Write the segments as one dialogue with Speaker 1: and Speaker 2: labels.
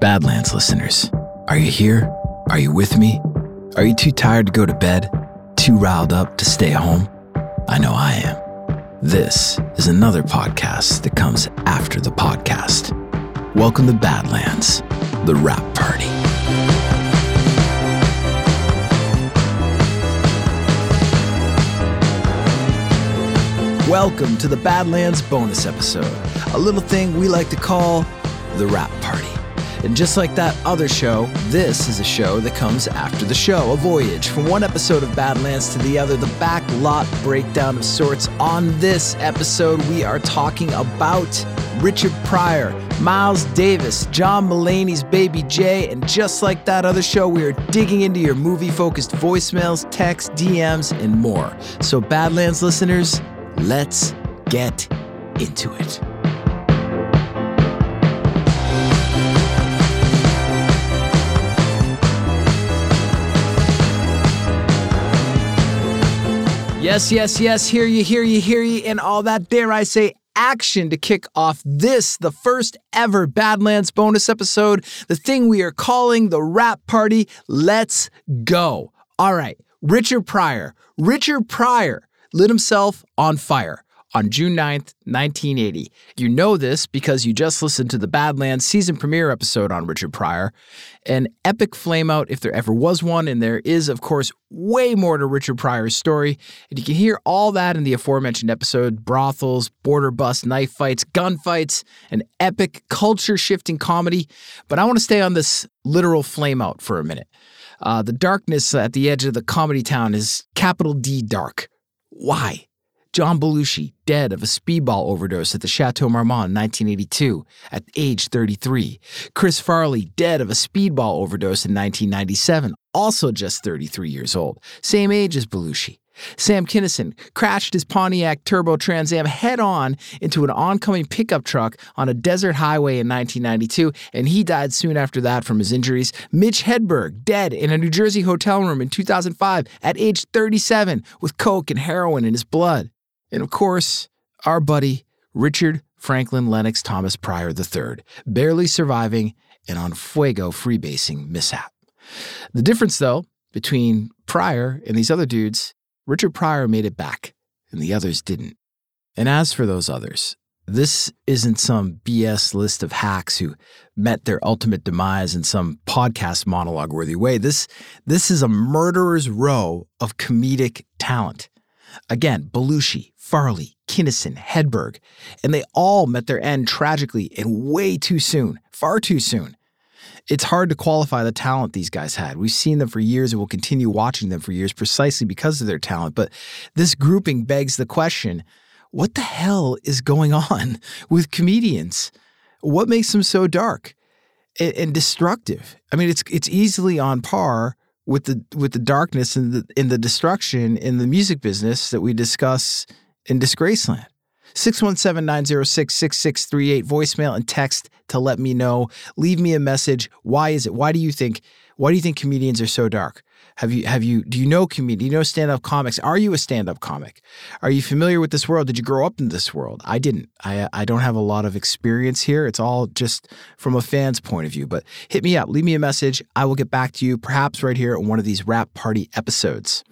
Speaker 1: Badlands listeners, are you here? Are you with me? Are you too tired to go to bed? Too riled up to stay home? I know I am. This is another podcast that comes after the podcast. Welcome to Badlands, the wrap Party. Welcome to the Badlands bonus episode, a little thing we like to call the Wrap Party. And just like that other show, this is a show that comes after the show, a voyage from one episode of Badlands to the other, the back lot breakdown of sorts. On this episode, we are talking about Richard Pryor, Miles Davis, John Mulaney's Baby J, and just like that other show, we are digging into your movie focused voicemails, texts, DMs, and more. So, Badlands listeners, let's get into it. Yes, yes, yes, hear you, hear you, hear you, and all that, dare I say, action to kick off this, the first ever Badlands bonus episode, the thing we are calling the Wrap Party. Let's go. All right, Richard Pryor. Richard Pryor lit himself on fire on June 9th, 1980. You know this because you just listened to the Badlands season premiere episode on Richard Pryor. An epic flameout, if there ever was one, and there is, of course, way more to Richard Pryor's story. And you can hear all that in the aforementioned episode brothels, border bust, knife fights, gunfights, an epic culture shifting comedy. But I want to stay on this literal flameout for a minute. Uh, the darkness at the edge of the comedy town is capital D dark. Why? John Belushi, dead of a speedball overdose at the Chateau Marmont in 1982 at age 33. Chris Farley, dead of a speedball overdose in 1997, also just 33 years old, same age as Belushi. Sam Kinison crashed his Pontiac Turbo Trans Am head on into an oncoming pickup truck on a desert highway in 1992, and he died soon after that from his injuries. Mitch Hedberg, dead in a New Jersey hotel room in 2005 at age 37 with coke and heroin in his blood. And of course, our buddy, Richard Franklin Lennox Thomas Pryor III, barely surviving an on fuego freebasing mishap. The difference, though, between Pryor and these other dudes, Richard Pryor made it back, and the others didn't. And as for those others, this isn't some BS list of hacks who met their ultimate demise in some podcast monologue worthy way. This, this is a murderer's row of comedic talent. Again, Belushi, Farley, Kinison, Hedberg, and they all met their end tragically and way too soon, far too soon. It's hard to qualify the talent these guys had. We've seen them for years and we'll continue watching them for years precisely because of their talent. But this grouping begs the question what the hell is going on with comedians? What makes them so dark and, and destructive? I mean, it's it's easily on par with the with the darkness and the in the destruction in the music business that we discuss in Disgraceland. 617-906-6638 voicemail and text to let me know. Leave me a message. Why is it? Why do you think why do you think comedians are so dark? Have you have you do you know comedy? Do you know stand-up comics? Are you a stand-up comic? Are you familiar with this world? Did you grow up in this world? I didn't. I I don't have a lot of experience here. It's all just from a fan's point of view. But hit me up, leave me a message. I will get back to you, perhaps right here on one of these wrap party episodes.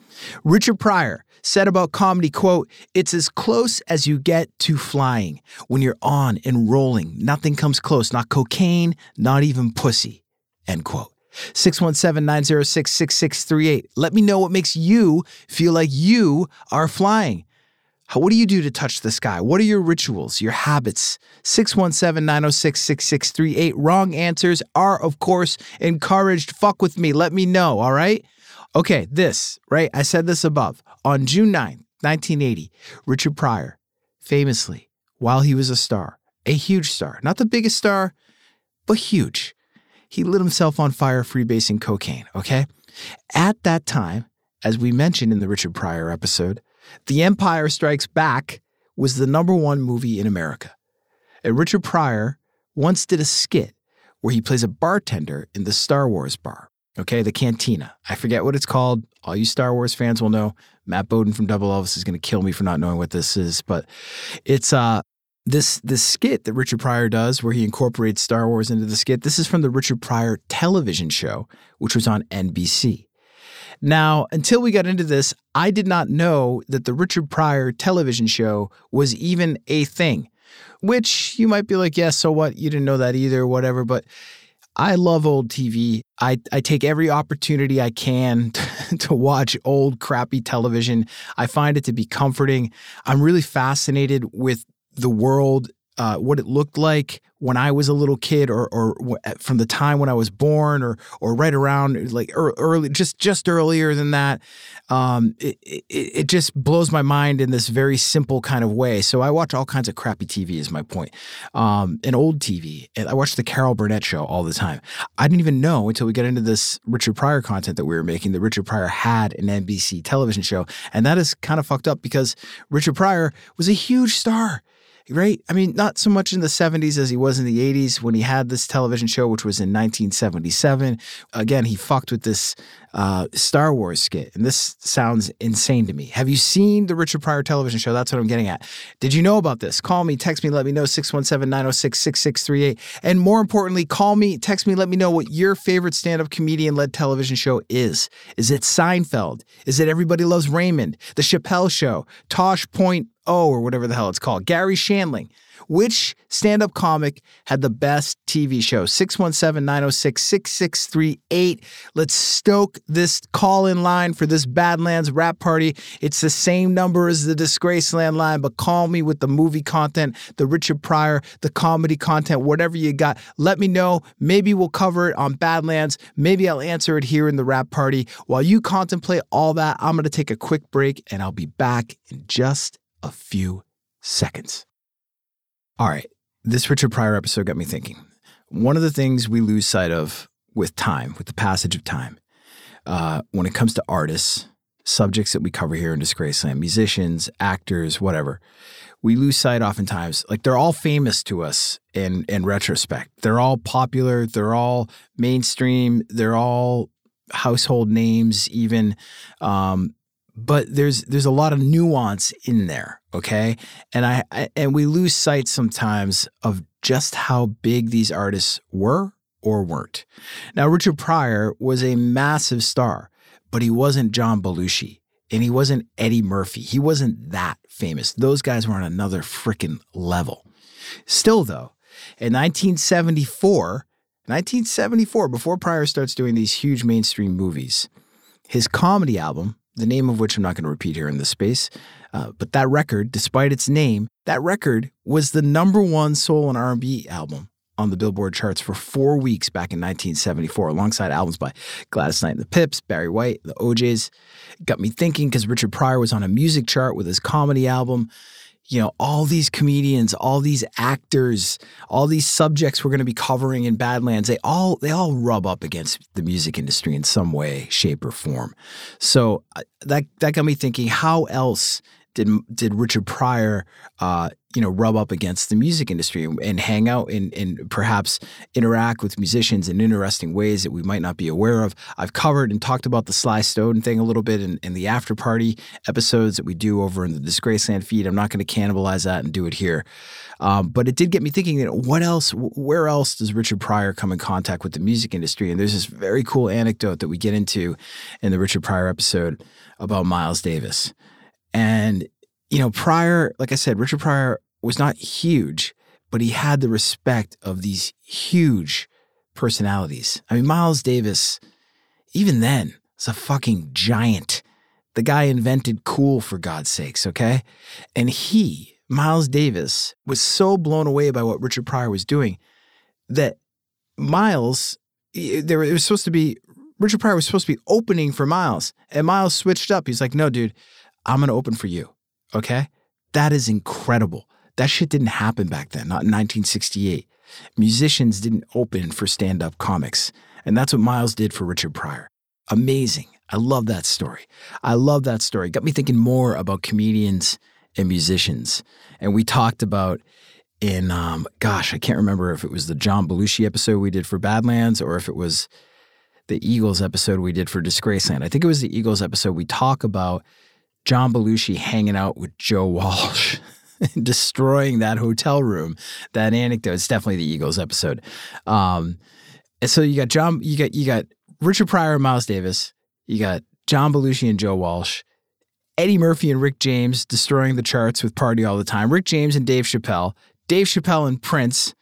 Speaker 1: Richard Pryor said about comedy, quote, it's as close as you get to flying. When you're on and rolling, nothing comes close, not cocaine, not even pussy, end quote. 617-906-6638. Let me know what makes you feel like you are flying. What do you do to touch the sky? What are your rituals, your habits? 617 906 6638. Wrong answers are, of course, encouraged. Fuck with me. Let me know, all right? Okay, this, right? I said this above. On June 9th, 1980, Richard Pryor, famously, while he was a star, a huge star, not the biggest star, but huge, he lit himself on fire freebasing cocaine, okay? At that time, as we mentioned in the Richard Pryor episode, The Empire Strikes Back was the number one movie in America. And Richard Pryor once did a skit where he plays a bartender in the Star Wars bar, okay, the cantina. I forget what it's called. All you Star Wars fans will know. Matt Bowden from Double Elvis is going to kill me for not knowing what this is, but it's uh this this skit that Richard Pryor does, where he incorporates Star Wars into the skit, this is from the Richard Pryor television show, which was on NBC. Now, until we got into this, I did not know that the Richard Pryor television show was even a thing. Which you might be like, yeah, so what? You didn't know that either, whatever. But I love old TV. I, I take every opportunity I can to watch old, crappy television. I find it to be comforting. I'm really fascinated with the world, uh, what it looked like when I was a little kid, or or from the time when I was born, or or right around like early, just just earlier than that. Um, it, it, it just blows my mind in this very simple kind of way. So I watch all kinds of crappy TV. Is my point. Um, old TV. I watch the Carol Burnett show all the time. I didn't even know until we got into this Richard Pryor content that we were making that Richard Pryor had an NBC television show, and that is kind of fucked up because Richard Pryor was a huge star right? I mean, not so much in the 70s as he was in the 80s when he had this television show, which was in 1977. Again, he fucked with this uh, Star Wars skit, and this sounds insane to me. Have you seen the Richard Pryor television show? That's what I'm getting at. Did you know about this? Call me, text me, let me know 617 906 6638. And more importantly, call me, text me, let me know what your favorite stand up comedian led television show is. Is it Seinfeld? Is it Everybody Loves Raymond? The Chappelle Show? Tosh Point O or whatever the hell it's called. Garry Shandling. Which stand up comic had the best TV show? 617 906 6638. Let's stoke this call in line for this Badlands wrap party. It's the same number as the Disgraceland line, but call me with the movie content, the Richard Pryor, the comedy content, whatever you got. Let me know. Maybe we'll cover it on Badlands. Maybe I'll answer it here in the wrap party. While you contemplate all that, I'm going to take a quick break and I'll be back in just a few seconds. All right, this Richard Pryor episode got me thinking. One of the things we lose sight of with time, with the passage of time, uh, when it comes to artists, subjects that we cover here in Disgraceland, musicians, actors, whatever, we lose sight oftentimes. Like they're all famous to us in in retrospect. They're all popular. They're all mainstream. They're all household names, even. Um, but there's there's a lot of nuance in there okay? And I, I, and we lose sight sometimes of just how big these artists were or weren't. Now richard pryor was a massive star but he wasn't john belushi and he wasn't eddie murphy. He wasn't that famous. Those guys were on another freaking level. Still though in 1974 1974 before pryor starts doing these huge mainstream movies his comedy album the name of which I'm not going to repeat here in this space. Uh, but that record, despite its name, that record was the number one soul and R&B album on the Billboard charts for four weeks back in 1974, alongside albums by Gladys Knight and the Pips, Barry White, the O'Jays. Got me thinking because Richard Pryor was on a music chart with his comedy album you know, all these comedians, all these actors, all these subjects we're going to be covering in Badlands, they all they all rub up against the music industry in some way, shape, or form. So uh, that that got me thinking: How else did did Richard Pryor, uh, you know, rub up against the music industry and, and hang out and, and perhaps interact with musicians in interesting ways that we might not be aware of? I've covered and talked about the Sly Stone thing a little bit in, in the after party episodes that we do over in the Disgraceland feed. I'm not going to cannibalize that and do it here. Um, but it did get me thinking, you know, what else, where else does Richard Pryor come in contact with the music industry? And there's this very cool anecdote that we get into in the Richard Pryor episode about Miles Davis. And, you know, Pryor, like I said, Richard Pryor was not huge, but he had the respect of these huge personalities. I mean, Miles Davis, even then, was a fucking giant. The guy invented cool, for God's sakes, okay? And he, Miles Davis, was so blown away by what Richard Pryor was doing that Miles, there was supposed to be Richard Pryor was supposed to be opening for Miles, and Miles switched up. He's like, "No, dude, I'm going to open for you. Okay. That is incredible. That shit didn't happen back then, not in 1968. Musicians didn't open for stand up comics. And that's what Miles did for Richard Pryor. Amazing. I love that story. I love that story. Got me thinking more about comedians and musicians. And we talked about in, um, gosh, I can't remember if it was the John Belushi episode we did for Badlands or if it was the Eagles episode we did for Disgraceland. I think it was the Eagles episode. We talk about John Belushi hanging out with Joe Walsh. destroying that hotel room. That anecdote. It's definitely the Eagles episode. Um, and so you got John, you got you got Richard Pryor and Miles Davis. You got John Belushi and Joe Walsh. Eddie Murphy and Rick James destroying the charts with Party All the Time. Rick James and Dave Chappelle. Dave Chappelle and Prince.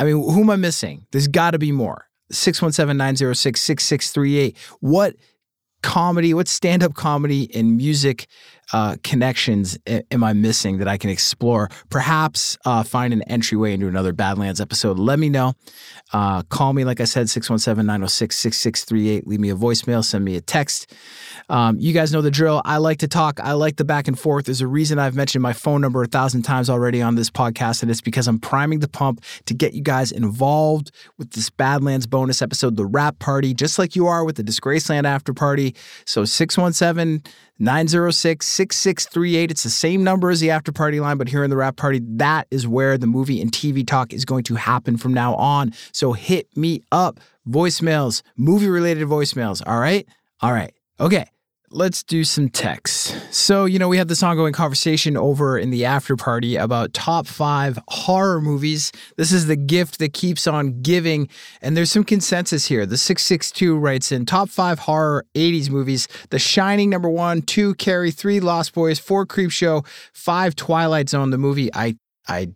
Speaker 1: I mean, who am I missing? There's got to be more. 617 906 6638. What comedy, what stand up comedy and music uh, connections am I missing that I can explore? Perhaps uh, find an entryway into another Badlands episode. Let me know. Uh, call me, like I said, 617 906 6638. Leave me a voicemail, send me a text. Um, you guys know the drill. I like to talk, I like the back and forth. There's a reason I've mentioned my phone number a thousand times already on this podcast, and it's because I'm priming the pump to get you guys involved with this Badlands bonus episode, the wrap party, just like you are with the Disgraceland after party. So 617 906 6638. It's the same number as the after party line, but here in the wrap party, that is where the movie and TV talk is going to happen from now on. So hit me up. Voicemails, movie related voicemails. All right. All right. Okay. Let's do some texts. So, you know, we had this ongoing conversation over in the after party about top five horror movies. This is the gift that keeps on giving. And there's some consensus here. The 662 writes in top five horror 80s movies The Shining, number one, two, Carrie, three, Lost Boys, four, Creepshow, five, Twilight Zone, the movie. I, I,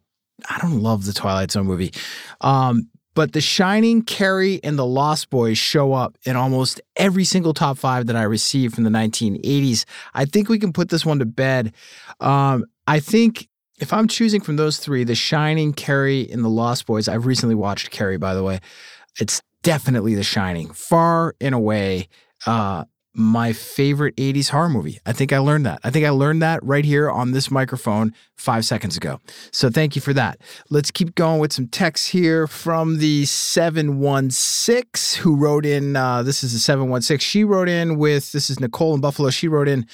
Speaker 1: I don't love the Twilight Zone movie. Um, but The Shining, Carrie, and The Lost Boys show up in almost every single top five that I received from the 1980s. I think we can put this one to bed. Um, I think if I'm choosing from those three, The Shining, Carrie, and The Lost Boys, I've recently watched Carrie, by the way. It's definitely The Shining, far and away. Uh, my favorite 80s horror movie. I think I learned that. I think I learned that right here on this microphone five seconds ago. So thank you for that. Let's keep going with some text here from the 716 who wrote in. Uh, this is the 716. She wrote in with, this is Nicole in Buffalo. She wrote in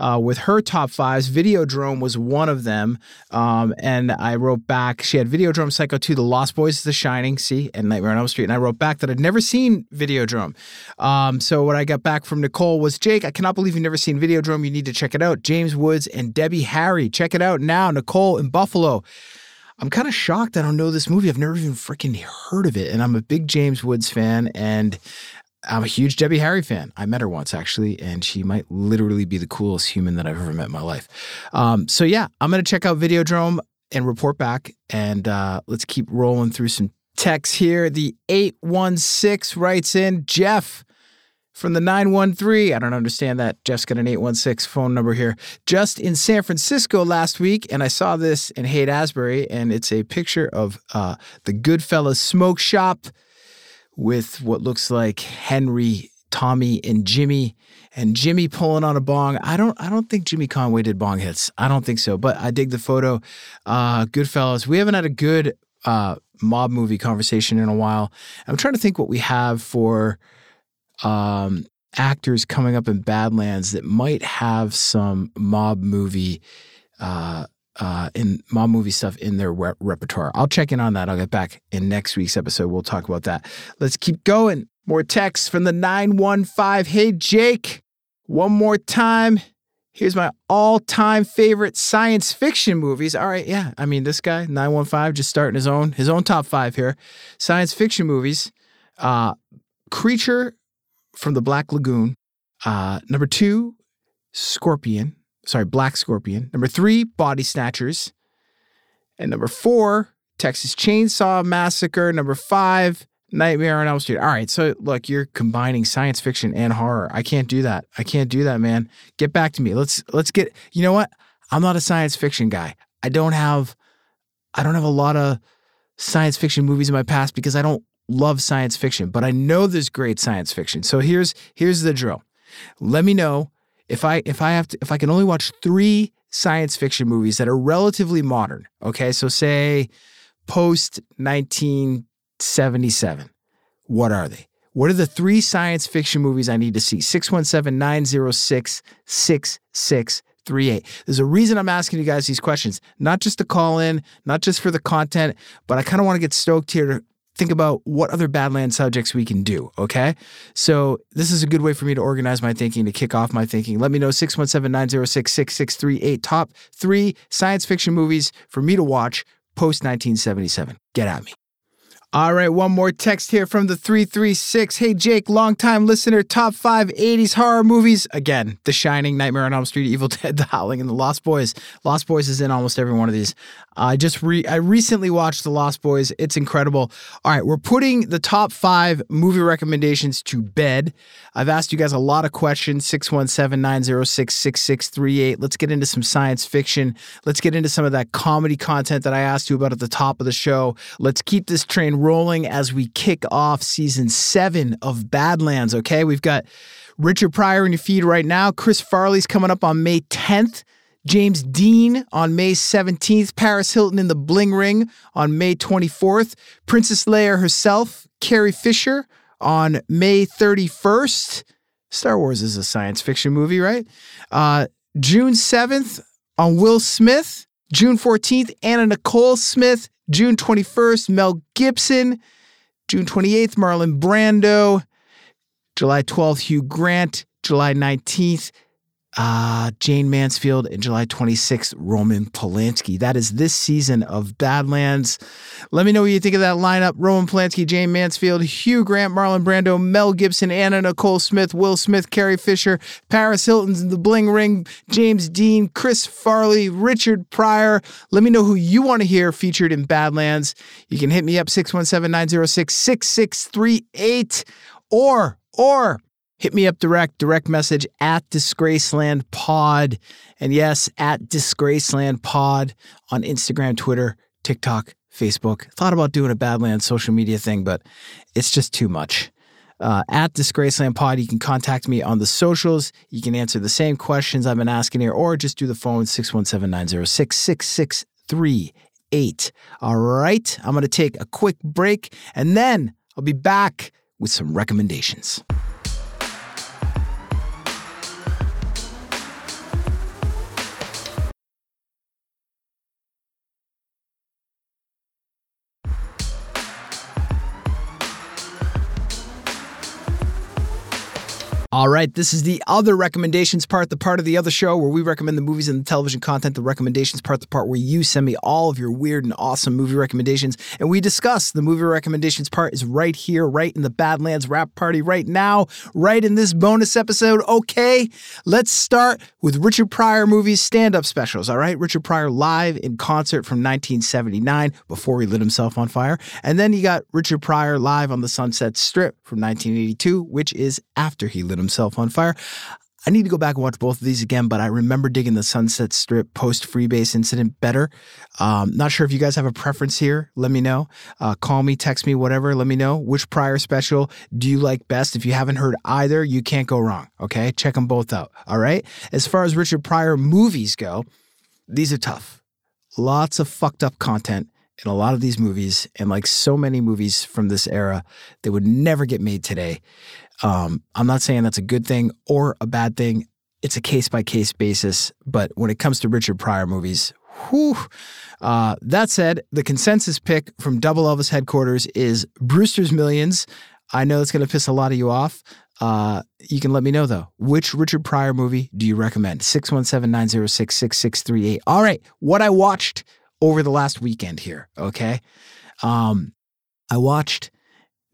Speaker 1: uh, with her top fives. Videodrome was one of them. Um, and I wrote back, she had Videodrome, Psycho 2, The Lost Boys, The Shining, see, and Nightmare on Elm Street. And I wrote back that I'd never seen Videodrome. Um, so what I got back from Nicole was Jake, I cannot believe you've never seen Videodrome. You need to check it out. James Woods and Debbie Harry. Check it out now. Nicole in Buffalo. I'm kind of shocked I don't know this movie. I've never even freaking heard of it. And I'm a big James Woods fan. And I'm a huge Debbie Harry fan. I met her once actually, and she might literally be the coolest human that I've ever met in my life. Um, so yeah, I'm gonna check out Videodrome and report back, and uh, let's keep rolling through some texts here. The eight one six writes in Jeff from the 913. I don't understand that. Jeff's got an 816 phone number here. Just in San Francisco last week, and I saw this in Haight Ashbury, and it's a picture of uh, the Goodfellas Smoke Shop with what looks like Henry, Tommy, and Jimmy, and Jimmy pulling on a bong. I don't I don't think Jimmy Conway did bong hits. I don't think so, but I dig the photo. Uh Goodfellas. We haven't had a good uh mob movie conversation in a while. I'm trying to think what we have for um actors coming up in Badlands that might have some mob movie uh uh, in mob movie stuff in their re- repertoire. I'll check in on that. I'll get back in next week's episode. We'll talk about that. Let's keep going. More texts from the 915. Hey, Jake, one more time. Here's my all time favorite science fiction movies. All right, yeah. I mean, this guy, 915, just starting his own, his own top five here. Science fiction movies. Uh, Creature from the Black Lagoon. Uh, number two, Scorpion sorry, Black Scorpion. Number three, Body Snatchers. And number four, Texas Chainsaw Massacre. Number five, Nightmare on Elm Street. All right, so look, you're combining science fiction and horror. I can't do that. I can't do that, man. Get back to me. Let's let's get. You know what? I'm not a science fiction guy. I don't have I don't have a lot of science fiction movies in my past because I don't love science fiction, but I know there's great science fiction. So here's here's the drill. Let me know if I if I have to if I can only watch three science fiction movies that are relatively modern, okay, so say post 1977, what are they? What are the three science fiction movies I need to see? 617 906 6638. There's a reason I'm asking you guys these questions, not just to call in, not just for the content, but I kind of want to get stoked here to think about what other Badlands subjects we can do, okay? So this is a good way for me to organize my thinking, to kick off my thinking. Let me know 617-906-6638. Top three science fiction movies for me to watch post 1977. Get at me. All right, one more text here from the 336. Hey, Jake, longtime listener, top five 80s horror movies. Again, The Shining, Nightmare on Elm Street, Evil Dead, The Howling, and The Lost Boys. Lost Boys is in almost every one of these. I just re- I recently watched The Lost Boys. It's incredible. All right, we're putting the top five movie recommendations to bed. I've asked you guys a lot of questions 617 906 6638. Let's get into some science fiction. Let's get into some of that comedy content that I asked you about at the top of the show. Let's keep this train rolling as we kick off season seven of Badlands, okay? We've got Richard Pryor in your feed right now. Chris Farley's coming up on May 10th. James Dean on May 17th, Paris Hilton in the Bling Ring on May 24th, Princess Leia herself, Carrie Fisher on May 31st. Star Wars is a science fiction movie, right? Uh, June 7th on Will Smith, June 14th, Anna Nicole Smith, June 21st, Mel Gibson, June 28th, Marlon Brando, July 12th, Hugh Grant, July 19th, uh, Jayne Mansfield, and July 26th, Roman Polanski. That is this season of Badlands. Let me know what you think of that lineup. Roman Polanski, Jayne Mansfield, Hugh Grant, Marlon Brando, Mel Gibson, Anna Nicole Smith, Will Smith, Carrie Fisher, Paris Hilton's The Bling Ring, James Dean, Chris Farley, Richard Pryor. Let me know who you want to hear featured in Badlands. You can hit me up 617 906 6638 or, or, hit me up direct, direct message at Disgraceland Pod. And yes, at Disgraceland Pod on Instagram, Twitter, TikTok, Facebook. Thought about doing a Badlands social media thing, but it's just too much. Uh, at Disgraceland Pod, you can contact me on the socials. You can answer the same questions I've been asking here, or just do the phone 617 906 6638. All right, I'm going to take a quick break and then I'll be back with some recommendations. All right, this is the other recommendations part, the part of the other show where we recommend the movies and the television content. The recommendations part, the part where you send me all of your weird and awesome movie recommendations, and we discuss. The movie recommendations part is right here, right in the Badlands wrap Party, right now, right in this bonus episode. Okay, let's start with Richard Pryor movies stand up specials. All right, Richard Pryor live in concert from 1979 before he lit himself on fire. And then you got Richard Pryor live on the Sunset Strip from 1982, which is after he lit himself on fire. I need to go back and watch both of these again, but I remember digging the Sunset Strip post Freebase incident better. Um, not sure if you guys have a preference here. Let me know. Uh, call me, text me, whatever. Let me know. Which Pryor special do you like best? If you haven't heard either, you can't go wrong. Okay. Check them both out. All right. As far as Richard Pryor movies go, these are tough. Lots of fucked up content in a lot of these movies, and like so many movies from this era, they would never get made today. Um, I'm not saying that's a good thing or a bad thing. It's a case by case basis. But when it comes to Richard Pryor movies, whew. Uh, that said, the consensus pick from Double Elvis headquarters is Brewster's Millions. I know it's going to piss a lot of you off. Uh, you can let me know though. Which Richard Pryor movie do you recommend? 617 906 6638. All right. What I watched over the last weekend here, okay? Um, I watched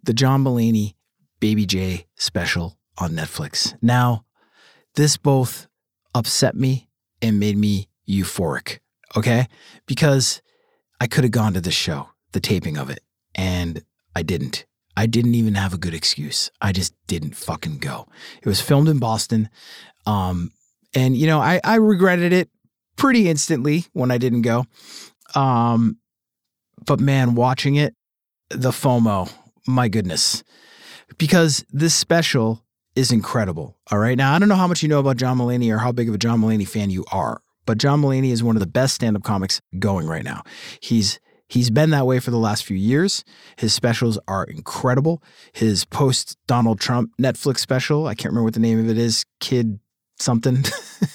Speaker 1: the John Mulaney Baby J special on Netflix. Now, this both upset me and made me euphoric, okay? Because I could have gone to this show, the taping of it, and I didn't. I didn't even have a good excuse. I just didn't fucking go. It was filmed in Boston. Um, and, you know, I, I regretted it pretty instantly when I didn't go. Um, but man, watching it, the FOMO, my goodness because this special is incredible. All right. Now, I don't know how much you know about John Mulaney or how big of a John Mulaney fan you are, but John Mulaney is one of the best stand up comics going right now. He's He's been that way for the last few years. His specials are incredible. His post Donald Trump Netflix special, I can't remember what the name of it is, Kid something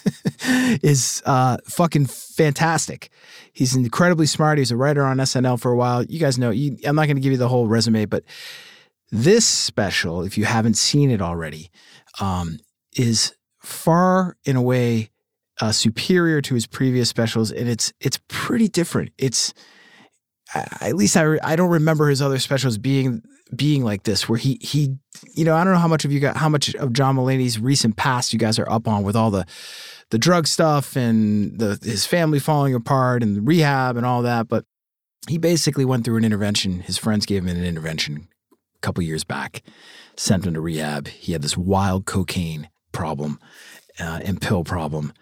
Speaker 1: is uh, fucking fantastic. He's incredibly smart. He's a writer on SNL for a while. You guys know, you, I'm not going to give you the whole resume, but this special, if you haven't seen it already, um, is far in a way uh, superior to his previous specials, and it's it's pretty different. It's at least I, I don't remember his other specials being being like this, where he he you know I don't know how much of you got how much of John Mulaney's recent past you guys are up on with all the the drug stuff and the his family falling apart and the rehab and all that, but he basically went through an intervention. His friends gave him an intervention a couple years back, sent him to rehab. He had this wild cocaine problem uh, and pill problem,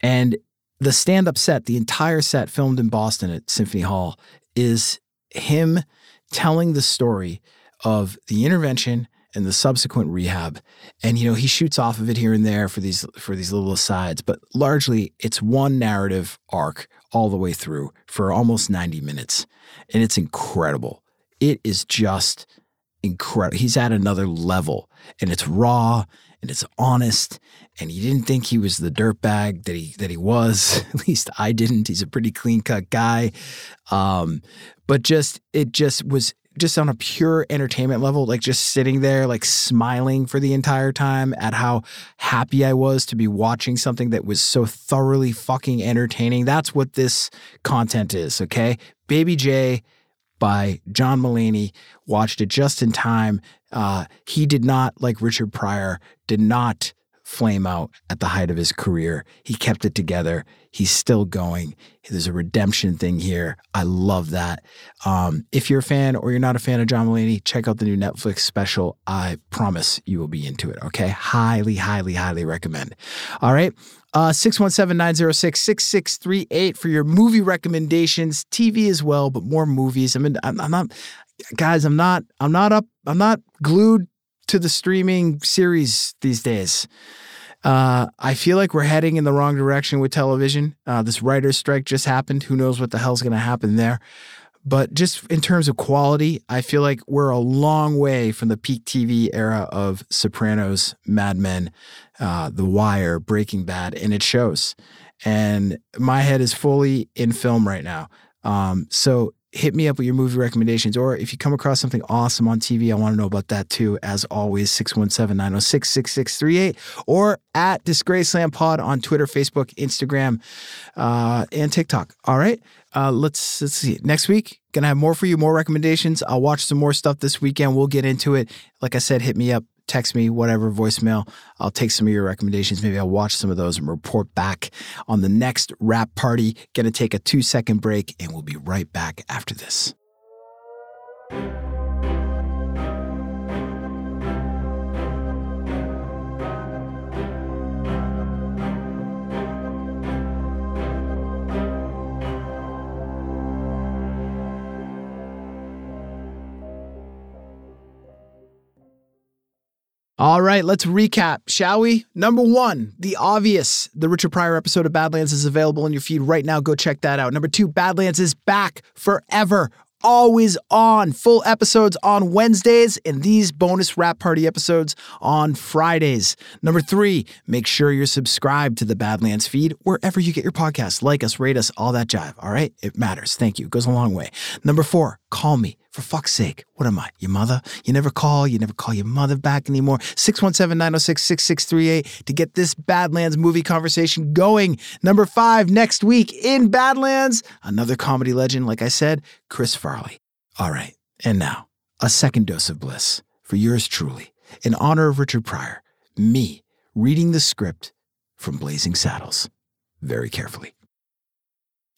Speaker 1: and the stand up set, the entire set filmed in Boston at Symphony Hall, is him telling the story of the intervention and the subsequent rehab. And you know he shoots off of it here and there for these for these little asides but largely it's one narrative arc all the way through for almost 90 minutes. And it's incredible. It is just incredible he's at another level and it's raw and it's honest and he didn't think he was the dirtbag that he that he was. At least I didn't. He's a pretty clean cut guy, um, but just it just was just on a pure entertainment level, like just sitting there, like smiling for the entire time at how happy I was to be watching something that was so thoroughly fucking entertaining. That's what this content is, okay? Baby J by John Mulaney. Watched it just in time. Uh, he did not, like Richard Pryor, did not flame out at the height of his career. He kept it together. He's still going. There's a redemption thing here. I love that. Um, if you're a fan or you're not a fan of John Mulaney, check out the new Netflix special. I promise you will be into it. Okay. Highly, highly, highly recommend. All right. Uh, 617-906-6638 for your movie recommendations, TV as well, but more movies. I mean, I'm, I'm not, guys, I'm not, I'm not up, I'm not glued to the streaming series these days. Uh, I feel like we're heading in the wrong direction with television. Uh, this writer's strike just happened. Who knows what the hell's going to happen there? But just in terms of quality, I feel like we're a long way from the peak TV era of Sopranos, Mad Men, uh, The Wire, Breaking Bad, and it shows. And my head is fully in film right now. Um, so hit me up with your movie recommendations. Or if you come across something awesome on TV, I want to know about that too. As always, 617 906 6638 or at Disgraceland Pod on Twitter, Facebook, Instagram, uh, and TikTok. All right. Uh, let's let's see. Next week, gonna have more for you, more recommendations. I'll watch some more stuff this weekend. We'll get into it. Like I said, hit me up text me, whatever, voicemail. I'll take some of your recommendations. Maybe I'll watch some of those and report back on the next wrap party. Gonna take a two second break and we'll be right back after this. All right, let's recap, shall we? Number one, the obvious. The Richard Pryor episode of Badlands is available in your feed right now. Go check that out. Number two, Badlands is back forever always on. Full episodes on Wednesdays and these bonus wrap party episodes on Fridays. Number three, make sure you're subscribed to the Badlands feed wherever you get your podcasts. Like us, rate us, all that jive. All right? It matters. Thank you. It goes a long way. Number four, call me. For fuck's sake, what am I? Your mother? You never call. You never call your mother back anymore. 617 906 6638 to get this Badlands movie conversation going. Number five, next week in Badlands, another comedy legend, like I said, Chris Farley. All right, and now, a second dose of bliss for yours truly, in honor of Richard Pryor, me reading the script from Blazing Saddles very carefully.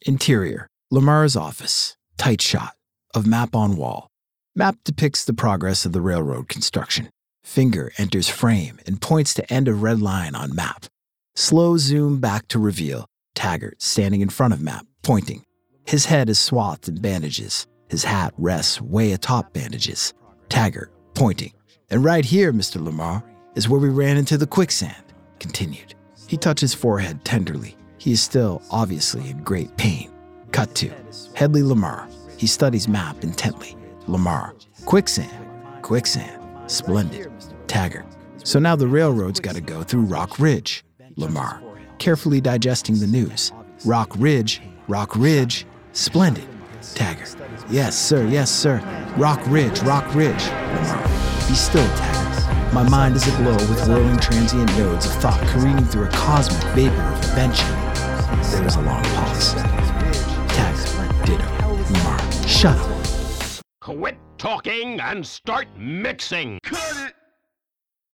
Speaker 1: Interior Lamar's office, tight shot of map on wall. Map depicts the progress of the railroad construction. Finger enters frame and points to end of red line on map. Slow zoom back to reveal Taggart standing in front of map, pointing. His head is swathed in bandages. His hat rests way atop bandages. Taggart pointing. And right here, Mr. Lamar, is where we ran into the quicksand. Continued. He touches forehead tenderly. He is still, obviously, in great pain. Cut to Hedley Lamar, he studies map intently. Lamar. Quicksand. Quicksand. Splendid. Taggart. So now the railroad's got to go through Rock Ridge. Lamar, carefully digesting the news. Rock Ridge, Rock Ridge, splendid. Taggart, yes, sir, yes, sir. Rock Ridge, Rock Ridge. Lamar, be still, Taggart. My mind is aglow with whirling transient nodes of thought careening through a cosmic vapor of invention. There was a long pause. Taggart, ditto. Shut up.
Speaker 2: Quit talking and start mixing.
Speaker 3: Cut it!